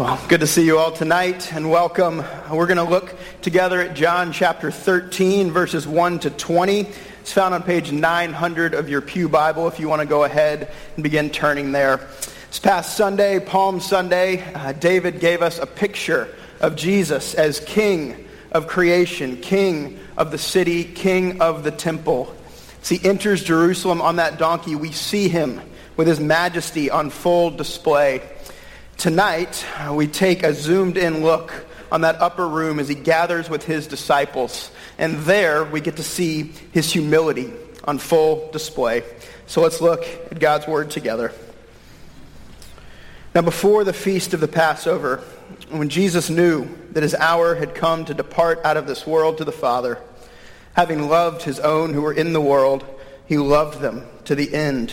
Well, good to see you all tonight and welcome. We're going to look together at John chapter 13, verses 1 to 20. It's found on page 900 of your Pew Bible if you want to go ahead and begin turning there. This past Sunday, Palm Sunday, uh, David gave us a picture of Jesus as King of creation, King of the city, King of the temple. As he enters Jerusalem on that donkey, we see him with his majesty on full display. Tonight, we take a zoomed in look on that upper room as he gathers with his disciples. And there we get to see his humility on full display. So let's look at God's word together. Now, before the feast of the Passover, when Jesus knew that his hour had come to depart out of this world to the Father, having loved his own who were in the world, he loved them to the end.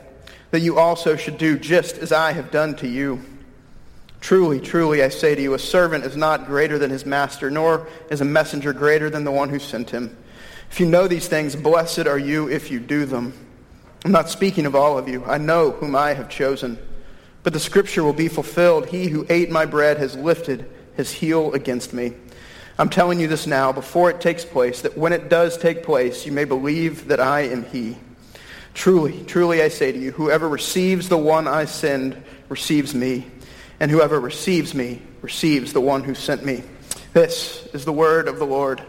that you also should do just as I have done to you. Truly, truly, I say to you, a servant is not greater than his master, nor is a messenger greater than the one who sent him. If you know these things, blessed are you if you do them. I'm not speaking of all of you. I know whom I have chosen. But the scripture will be fulfilled. He who ate my bread has lifted his heel against me. I'm telling you this now, before it takes place, that when it does take place, you may believe that I am he. Truly, truly I say to you, whoever receives the one I send receives me, and whoever receives me receives the one who sent me. This is the word of the Lord.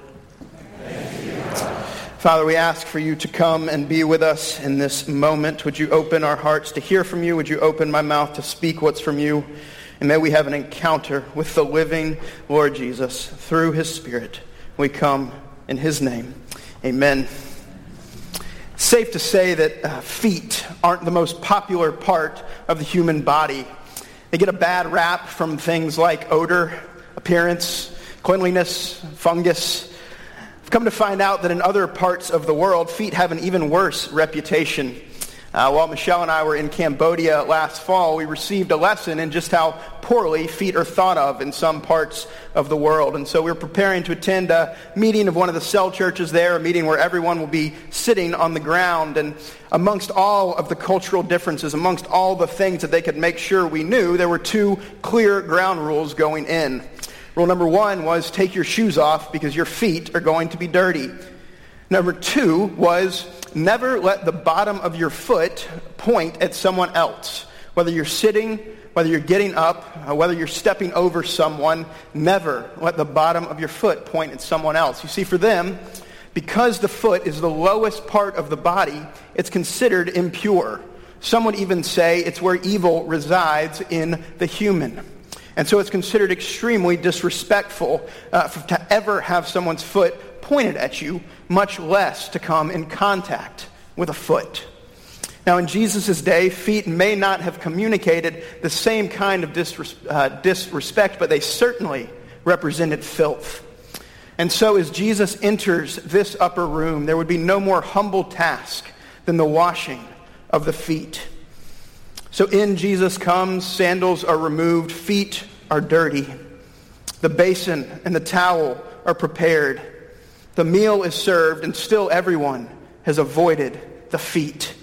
Father, we ask for you to come and be with us in this moment. Would you open our hearts to hear from you? Would you open my mouth to speak what's from you? And may we have an encounter with the living Lord Jesus through his Spirit. We come in his name. Amen safe to say that uh, feet aren't the most popular part of the human body. They get a bad rap from things like odor, appearance, cleanliness, fungus. I've come to find out that in other parts of the world, feet have an even worse reputation. Uh, while Michelle and I were in Cambodia last fall, we received a lesson in just how poorly feet are thought of in some parts of the world. And so we we're preparing to attend a meeting of one of the cell churches there, a meeting where everyone will be sitting on the ground. And amongst all of the cultural differences, amongst all the things that they could make sure we knew, there were two clear ground rules going in. Rule number one was take your shoes off because your feet are going to be dirty. Number two was never let the bottom of your foot point at someone else. Whether you're sitting, whether you're getting up, uh, whether you're stepping over someone, never let the bottom of your foot point at someone else. You see, for them, because the foot is the lowest part of the body, it's considered impure. Some would even say it's where evil resides in the human. And so it's considered extremely disrespectful uh, to ever have someone's foot pointed at you, much less to come in contact with a foot. Now, in Jesus' day, feet may not have communicated the same kind of disres- uh, disrespect, but they certainly represented filth. And so, as Jesus enters this upper room, there would be no more humble task than the washing of the feet. So, in Jesus comes, sandals are removed, feet are dirty. The basin and the towel are prepared. The meal is served, and still everyone has avoided the feet.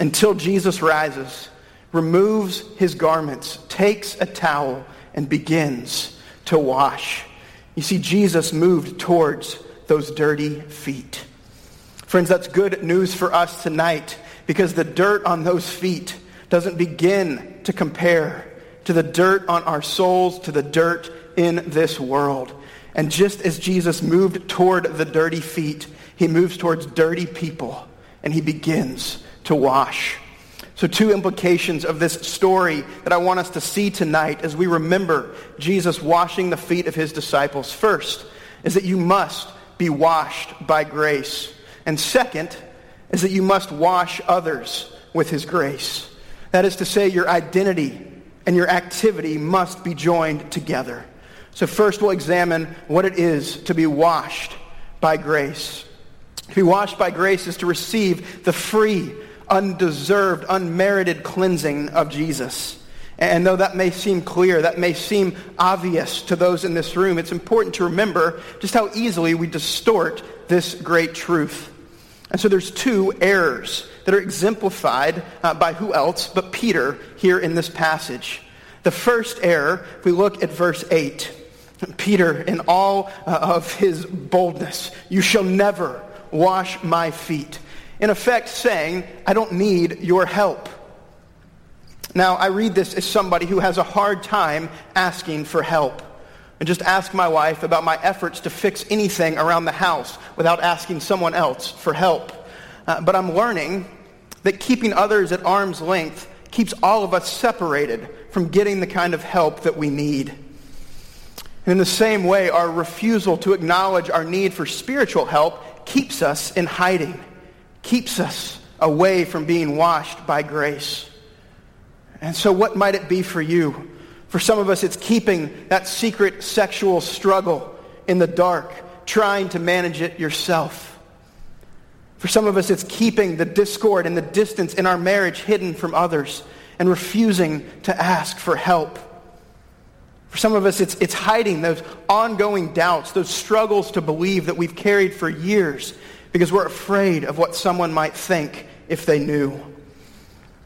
Until Jesus rises, removes his garments, takes a towel, and begins to wash. You see, Jesus moved towards those dirty feet. Friends, that's good news for us tonight because the dirt on those feet doesn't begin to compare to the dirt on our souls, to the dirt in this world. And just as Jesus moved toward the dirty feet, he moves towards dirty people and he begins to wash. So, two implications of this story that I want us to see tonight as we remember Jesus washing the feet of his disciples. First is that you must be washed by grace. And second is that you must wash others with his grace. That is to say, your identity and your activity must be joined together. So first we'll examine what it is to be washed by grace. To be washed by grace is to receive the free, undeserved, unmerited cleansing of Jesus. And though that may seem clear, that may seem obvious to those in this room, it's important to remember just how easily we distort this great truth. And so there's two errors that are exemplified uh, by who else but Peter here in this passage. The first error, if we look at verse 8, Peter, in all uh, of his boldness, you shall never wash my feet. In effect, saying, I don't need your help. Now, I read this as somebody who has a hard time asking for help. And just ask my wife about my efforts to fix anything around the house without asking someone else for help. Uh, but I'm learning that keeping others at arm's length keeps all of us separated from getting the kind of help that we need. And in the same way, our refusal to acknowledge our need for spiritual help keeps us in hiding, keeps us away from being washed by grace. And so what might it be for you? For some of us, it's keeping that secret sexual struggle in the dark, trying to manage it yourself. For some of us, it's keeping the discord and the distance in our marriage hidden from others and refusing to ask for help. For some of us, it's, it's hiding those ongoing doubts, those struggles to believe that we've carried for years because we're afraid of what someone might think if they knew.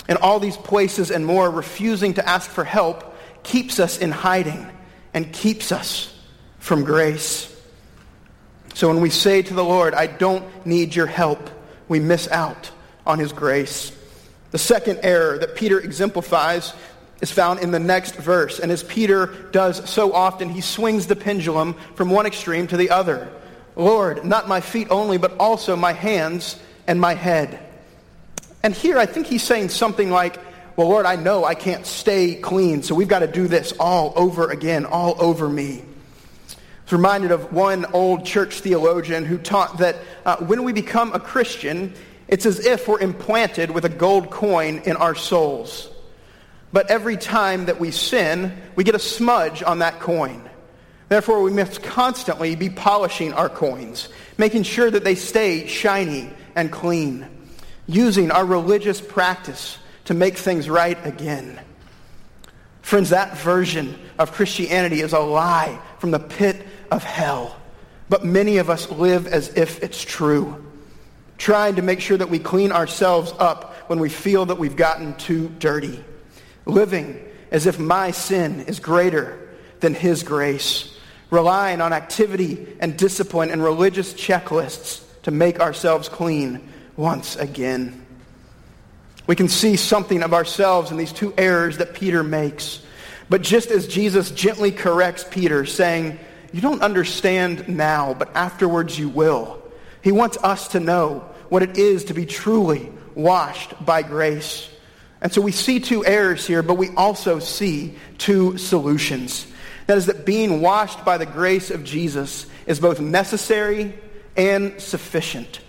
And all these places and more, refusing to ask for help keeps us in hiding and keeps us from grace. So when we say to the Lord, I don't need your help, we miss out on his grace. The second error that Peter exemplifies is found in the next verse. And as Peter does so often, he swings the pendulum from one extreme to the other. Lord, not my feet only, but also my hands and my head. And here I think he's saying something like, well, Lord, I know I can't stay clean, so we've got to do this all over again, all over me. I was reminded of one old church theologian who taught that uh, when we become a Christian, it's as if we're implanted with a gold coin in our souls. But every time that we sin, we get a smudge on that coin. Therefore, we must constantly be polishing our coins, making sure that they stay shiny and clean, using our religious practice to make things right again. Friends, that version of Christianity is a lie from the pit of hell. But many of us live as if it's true, trying to make sure that we clean ourselves up when we feel that we've gotten too dirty living as if my sin is greater than his grace, relying on activity and discipline and religious checklists to make ourselves clean once again. We can see something of ourselves in these two errors that Peter makes. But just as Jesus gently corrects Peter, saying, You don't understand now, but afterwards you will, he wants us to know what it is to be truly washed by grace. And so we see two errors here, but we also see two solutions. That is that being washed by the grace of Jesus is both necessary and sufficient.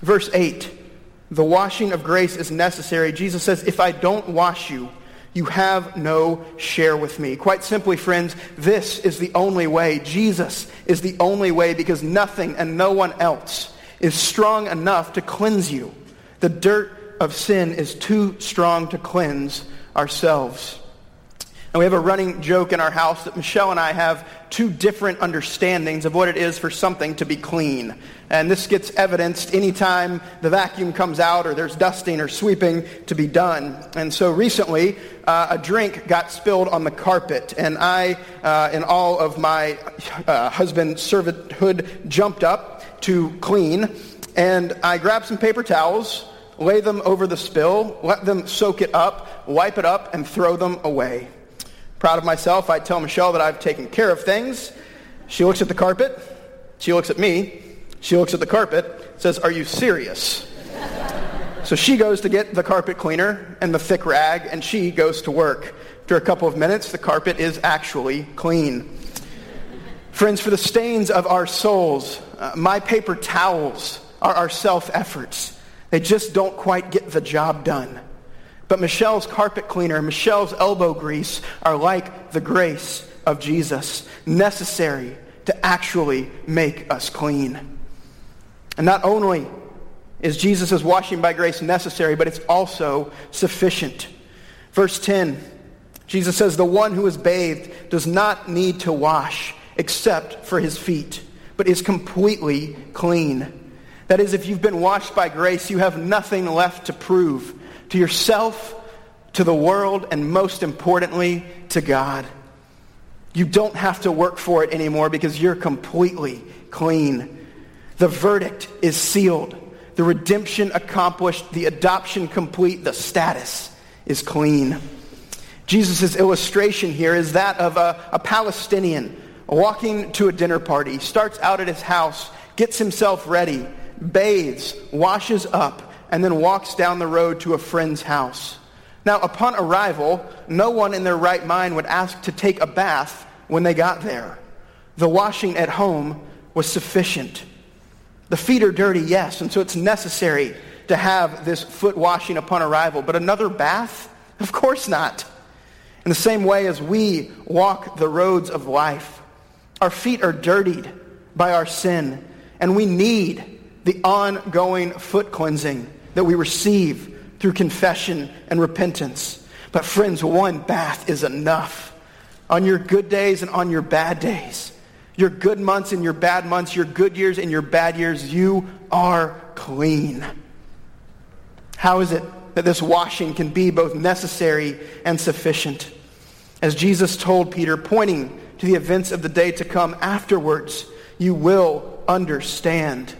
Verse 8, the washing of grace is necessary. Jesus says, if I don't wash you, you have no share with me. Quite simply, friends, this is the only way. Jesus is the only way because nothing and no one else is strong enough to cleanse you. The dirt of sin is too strong to cleanse ourselves. And we have a running joke in our house that Michelle and I have two different understandings of what it is for something to be clean. And this gets evidenced anytime the vacuum comes out or there's dusting or sweeping to be done. And so recently, uh, a drink got spilled on the carpet. And I, uh, in all of my uh, husband servanthood, jumped up to clean. And I grabbed some paper towels, lay them over the spill, let them soak it up, wipe it up, and throw them away. Proud of myself, I tell Michelle that I've taken care of things. She looks at the carpet. She looks at me. She looks at the carpet, says, Are you serious? so she goes to get the carpet cleaner and the thick rag, and she goes to work. After a couple of minutes, the carpet is actually clean. Friends, for the stains of our souls, uh, my paper towels are our self-efforts. They just don't quite get the job done. But Michelle's carpet cleaner, Michelle's elbow grease are like the grace of Jesus, necessary to actually make us clean. And not only is Jesus' washing by grace necessary, but it's also sufficient. Verse 10, Jesus says, The one who is bathed does not need to wash except for his feet, but is completely clean. That is, if you've been washed by grace, you have nothing left to prove to yourself, to the world, and most importantly, to God. You don't have to work for it anymore because you're completely clean. The verdict is sealed. The redemption accomplished, the adoption complete, the status is clean. Jesus' illustration here is that of a, a Palestinian walking to a dinner party, starts out at his house, gets himself ready, bathes, washes up, and then walks down the road to a friend's house. Now, upon arrival, no one in their right mind would ask to take a bath when they got there. The washing at home was sufficient. The feet are dirty, yes, and so it's necessary to have this foot washing upon arrival. But another bath? Of course not. In the same way as we walk the roads of life, our feet are dirtied by our sin, and we need the ongoing foot cleansing that we receive through confession and repentance. But friends, one bath is enough. On your good days and on your bad days, your good months and your bad months, your good years and your bad years, you are clean. How is it that this washing can be both necessary and sufficient? As Jesus told Peter, pointing to the events of the day to come afterwards, you will understand.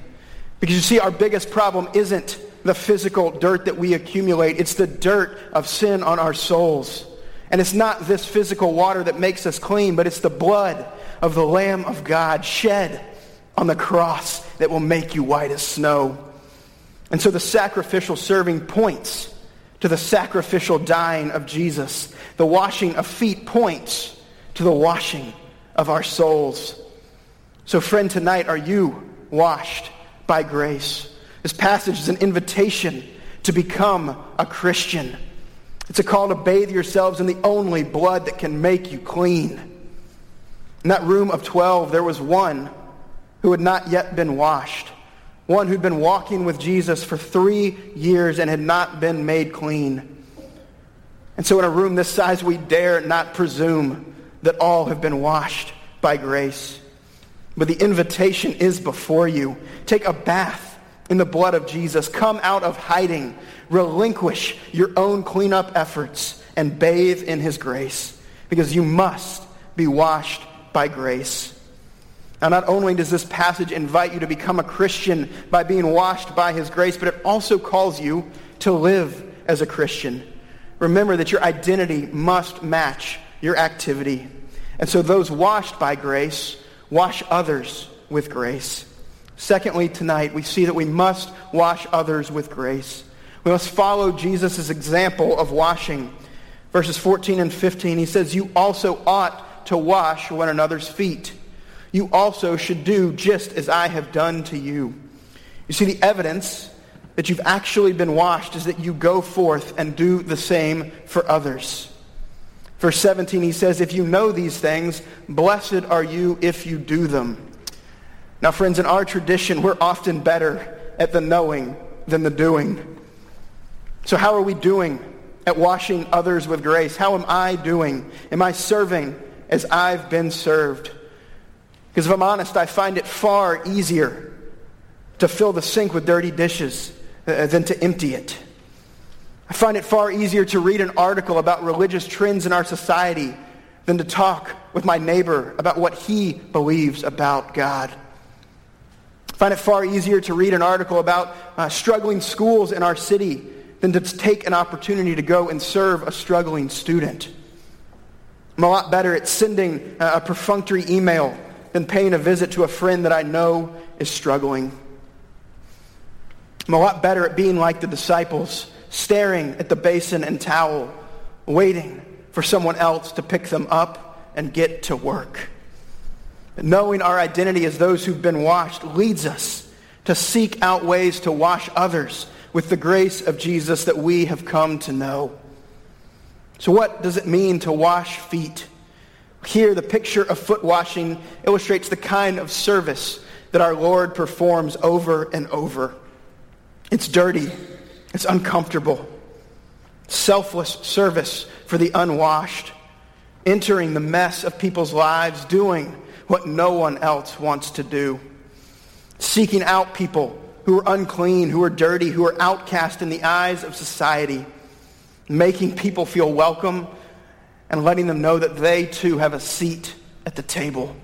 Because you see, our biggest problem isn't the physical dirt that we accumulate. It's the dirt of sin on our souls. And it's not this physical water that makes us clean, but it's the blood of the Lamb of God shed on the cross that will make you white as snow. And so the sacrificial serving points to the sacrificial dying of Jesus. The washing of feet points to the washing of our souls. So friend, tonight, are you washed by grace? This passage is an invitation to become a Christian. It's a call to bathe yourselves in the only blood that can make you clean. In that room of 12, there was one who had not yet been washed, one who'd been walking with Jesus for three years and had not been made clean. And so in a room this size, we dare not presume that all have been washed by grace. But the invitation is before you. Take a bath in the blood of Jesus. Come out of hiding. Relinquish your own cleanup efforts and bathe in his grace because you must be washed by grace. Now, not only does this passage invite you to become a Christian by being washed by his grace, but it also calls you to live as a Christian. Remember that your identity must match your activity. And so those washed by grace wash others with grace. Secondly, tonight, we see that we must wash others with grace. We must follow Jesus' example of washing. Verses 14 and 15, he says, You also ought to wash one another's feet. You also should do just as I have done to you. You see, the evidence that you've actually been washed is that you go forth and do the same for others. Verse 17, he says, If you know these things, blessed are you if you do them. Now, friends, in our tradition, we're often better at the knowing than the doing. So how are we doing at washing others with grace? How am I doing? Am I serving as I've been served? Because if I'm honest, I find it far easier to fill the sink with dirty dishes uh, than to empty it. I find it far easier to read an article about religious trends in our society than to talk with my neighbor about what he believes about God. I find it far easier to read an article about uh, struggling schools in our city than to take an opportunity to go and serve a struggling student. I'm a lot better at sending a perfunctory email than paying a visit to a friend that I know is struggling. I'm a lot better at being like the disciples, staring at the basin and towel, waiting for someone else to pick them up and get to work. Knowing our identity as those who've been washed leads us to seek out ways to wash others with the grace of Jesus that we have come to know. So what does it mean to wash feet? Here, the picture of foot washing illustrates the kind of service that our Lord performs over and over. It's dirty. It's uncomfortable. Selfless service for the unwashed, entering the mess of people's lives, doing what no one else wants to do, seeking out people who are unclean, who are dirty, who are outcast in the eyes of society, making people feel welcome and letting them know that they too have a seat at the table.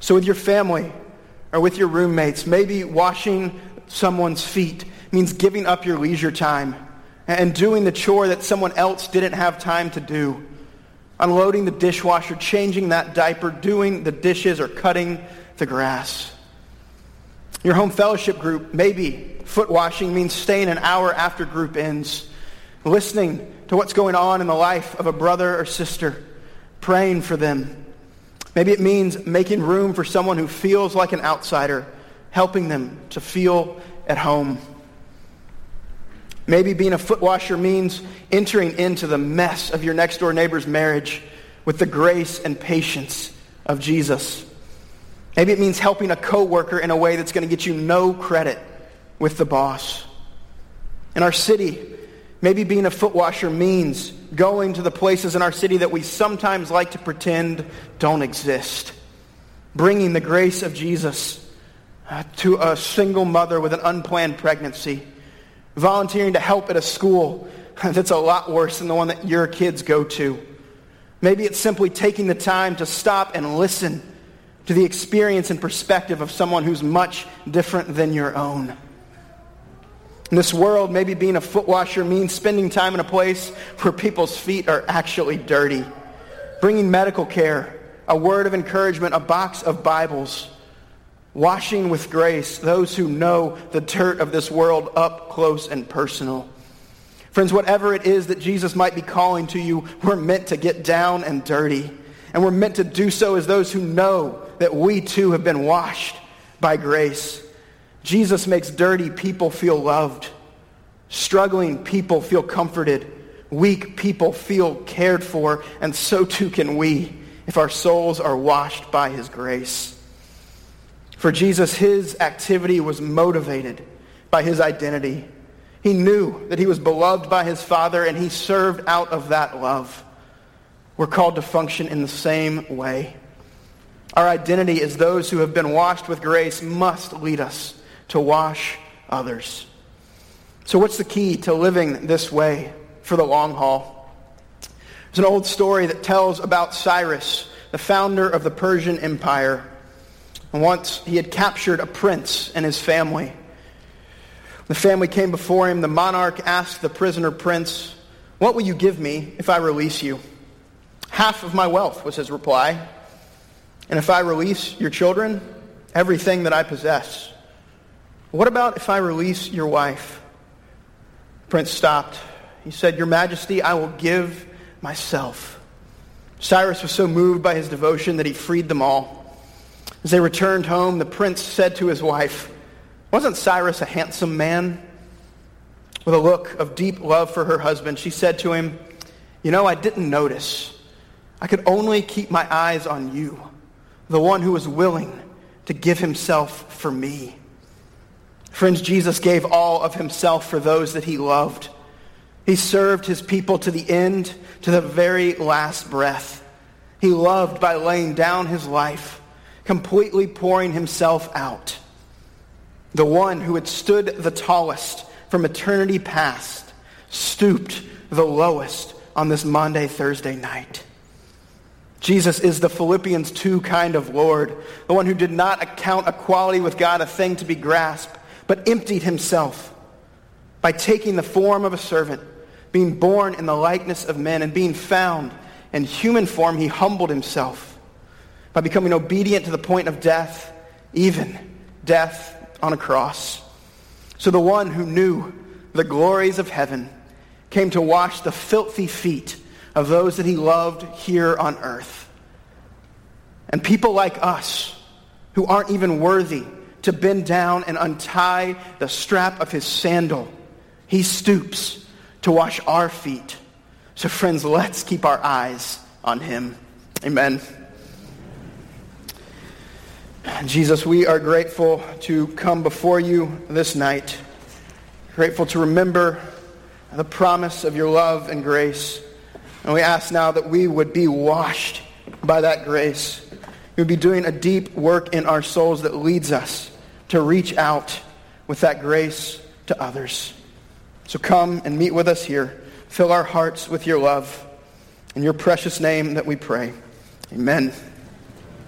So with your family or with your roommates, maybe washing someone's feet means giving up your leisure time and doing the chore that someone else didn't have time to do. Unloading the dishwasher, changing that diaper, doing the dishes, or cutting the grass. Your home fellowship group, maybe foot washing means staying an hour after group ends, listening to what's going on in the life of a brother or sister, praying for them. Maybe it means making room for someone who feels like an outsider, helping them to feel at home. Maybe being a foot washer means entering into the mess of your next door neighbor's marriage with the grace and patience of Jesus. Maybe it means helping a coworker in a way that's going to get you no credit with the boss. In our city, maybe being a foot washer means going to the places in our city that we sometimes like to pretend don't exist. Bringing the grace of Jesus uh, to a single mother with an unplanned pregnancy volunteering to help at a school that's a lot worse than the one that your kids go to. Maybe it's simply taking the time to stop and listen to the experience and perspective of someone who's much different than your own. In this world, maybe being a foot washer means spending time in a place where people's feet are actually dirty, bringing medical care, a word of encouragement, a box of Bibles, washing with grace those who know the dirt of this world up close and personal. Friends, whatever it is that Jesus might be calling to you, we're meant to get down and dirty. And we're meant to do so as those who know that we too have been washed by grace. Jesus makes dirty people feel loved. Struggling people feel comforted. Weak people feel cared for. And so too can we if our souls are washed by his grace. For Jesus, his activity was motivated by his identity. He knew that he was beloved by his Father, and he served out of that love. We're called to function in the same way. Our identity as those who have been washed with grace must lead us to wash others. So what's the key to living this way for the long haul? There's an old story that tells about Cyrus, the founder of the Persian Empire. And once he had captured a prince and his family. The family came before him. The monarch asked the prisoner prince, What will you give me if I release you? Half of my wealth was his reply. And if I release your children, everything that I possess. What about if I release your wife? The prince stopped. He said, Your Majesty, I will give myself. Cyrus was so moved by his devotion that he freed them all. As they returned home, the prince said to his wife, Wasn't Cyrus a handsome man? With a look of deep love for her husband, she said to him, You know, I didn't notice. I could only keep my eyes on you, the one who was willing to give himself for me. Friends, Jesus gave all of himself for those that he loved. He served his people to the end, to the very last breath. He loved by laying down his life, completely pouring himself out. The one who had stood the tallest from eternity past stooped the lowest on this Maundy, Thursday night. Jesus is the Philippians 2 kind of Lord, the one who did not account equality with God a thing to be grasped, but emptied himself by taking the form of a servant, being born in the likeness of men, and being found in human form, he humbled himself by becoming obedient to the point of death, even death on a cross. So the one who knew the glories of heaven came to wash the filthy feet of those that he loved here on earth. And people like us who aren't even worthy to bend down and untie the strap of his sandal, he stoops to wash our feet. So, friends, let's keep our eyes on him. Amen. Jesus, we are grateful to come before you this night, grateful to remember the promise of your love and grace. And we ask now that we would be washed by that grace. We would be doing a deep work in our souls that leads us to reach out with that grace to others. So come and meet with us here. Fill our hearts with your love. In your precious name that we pray. Amen.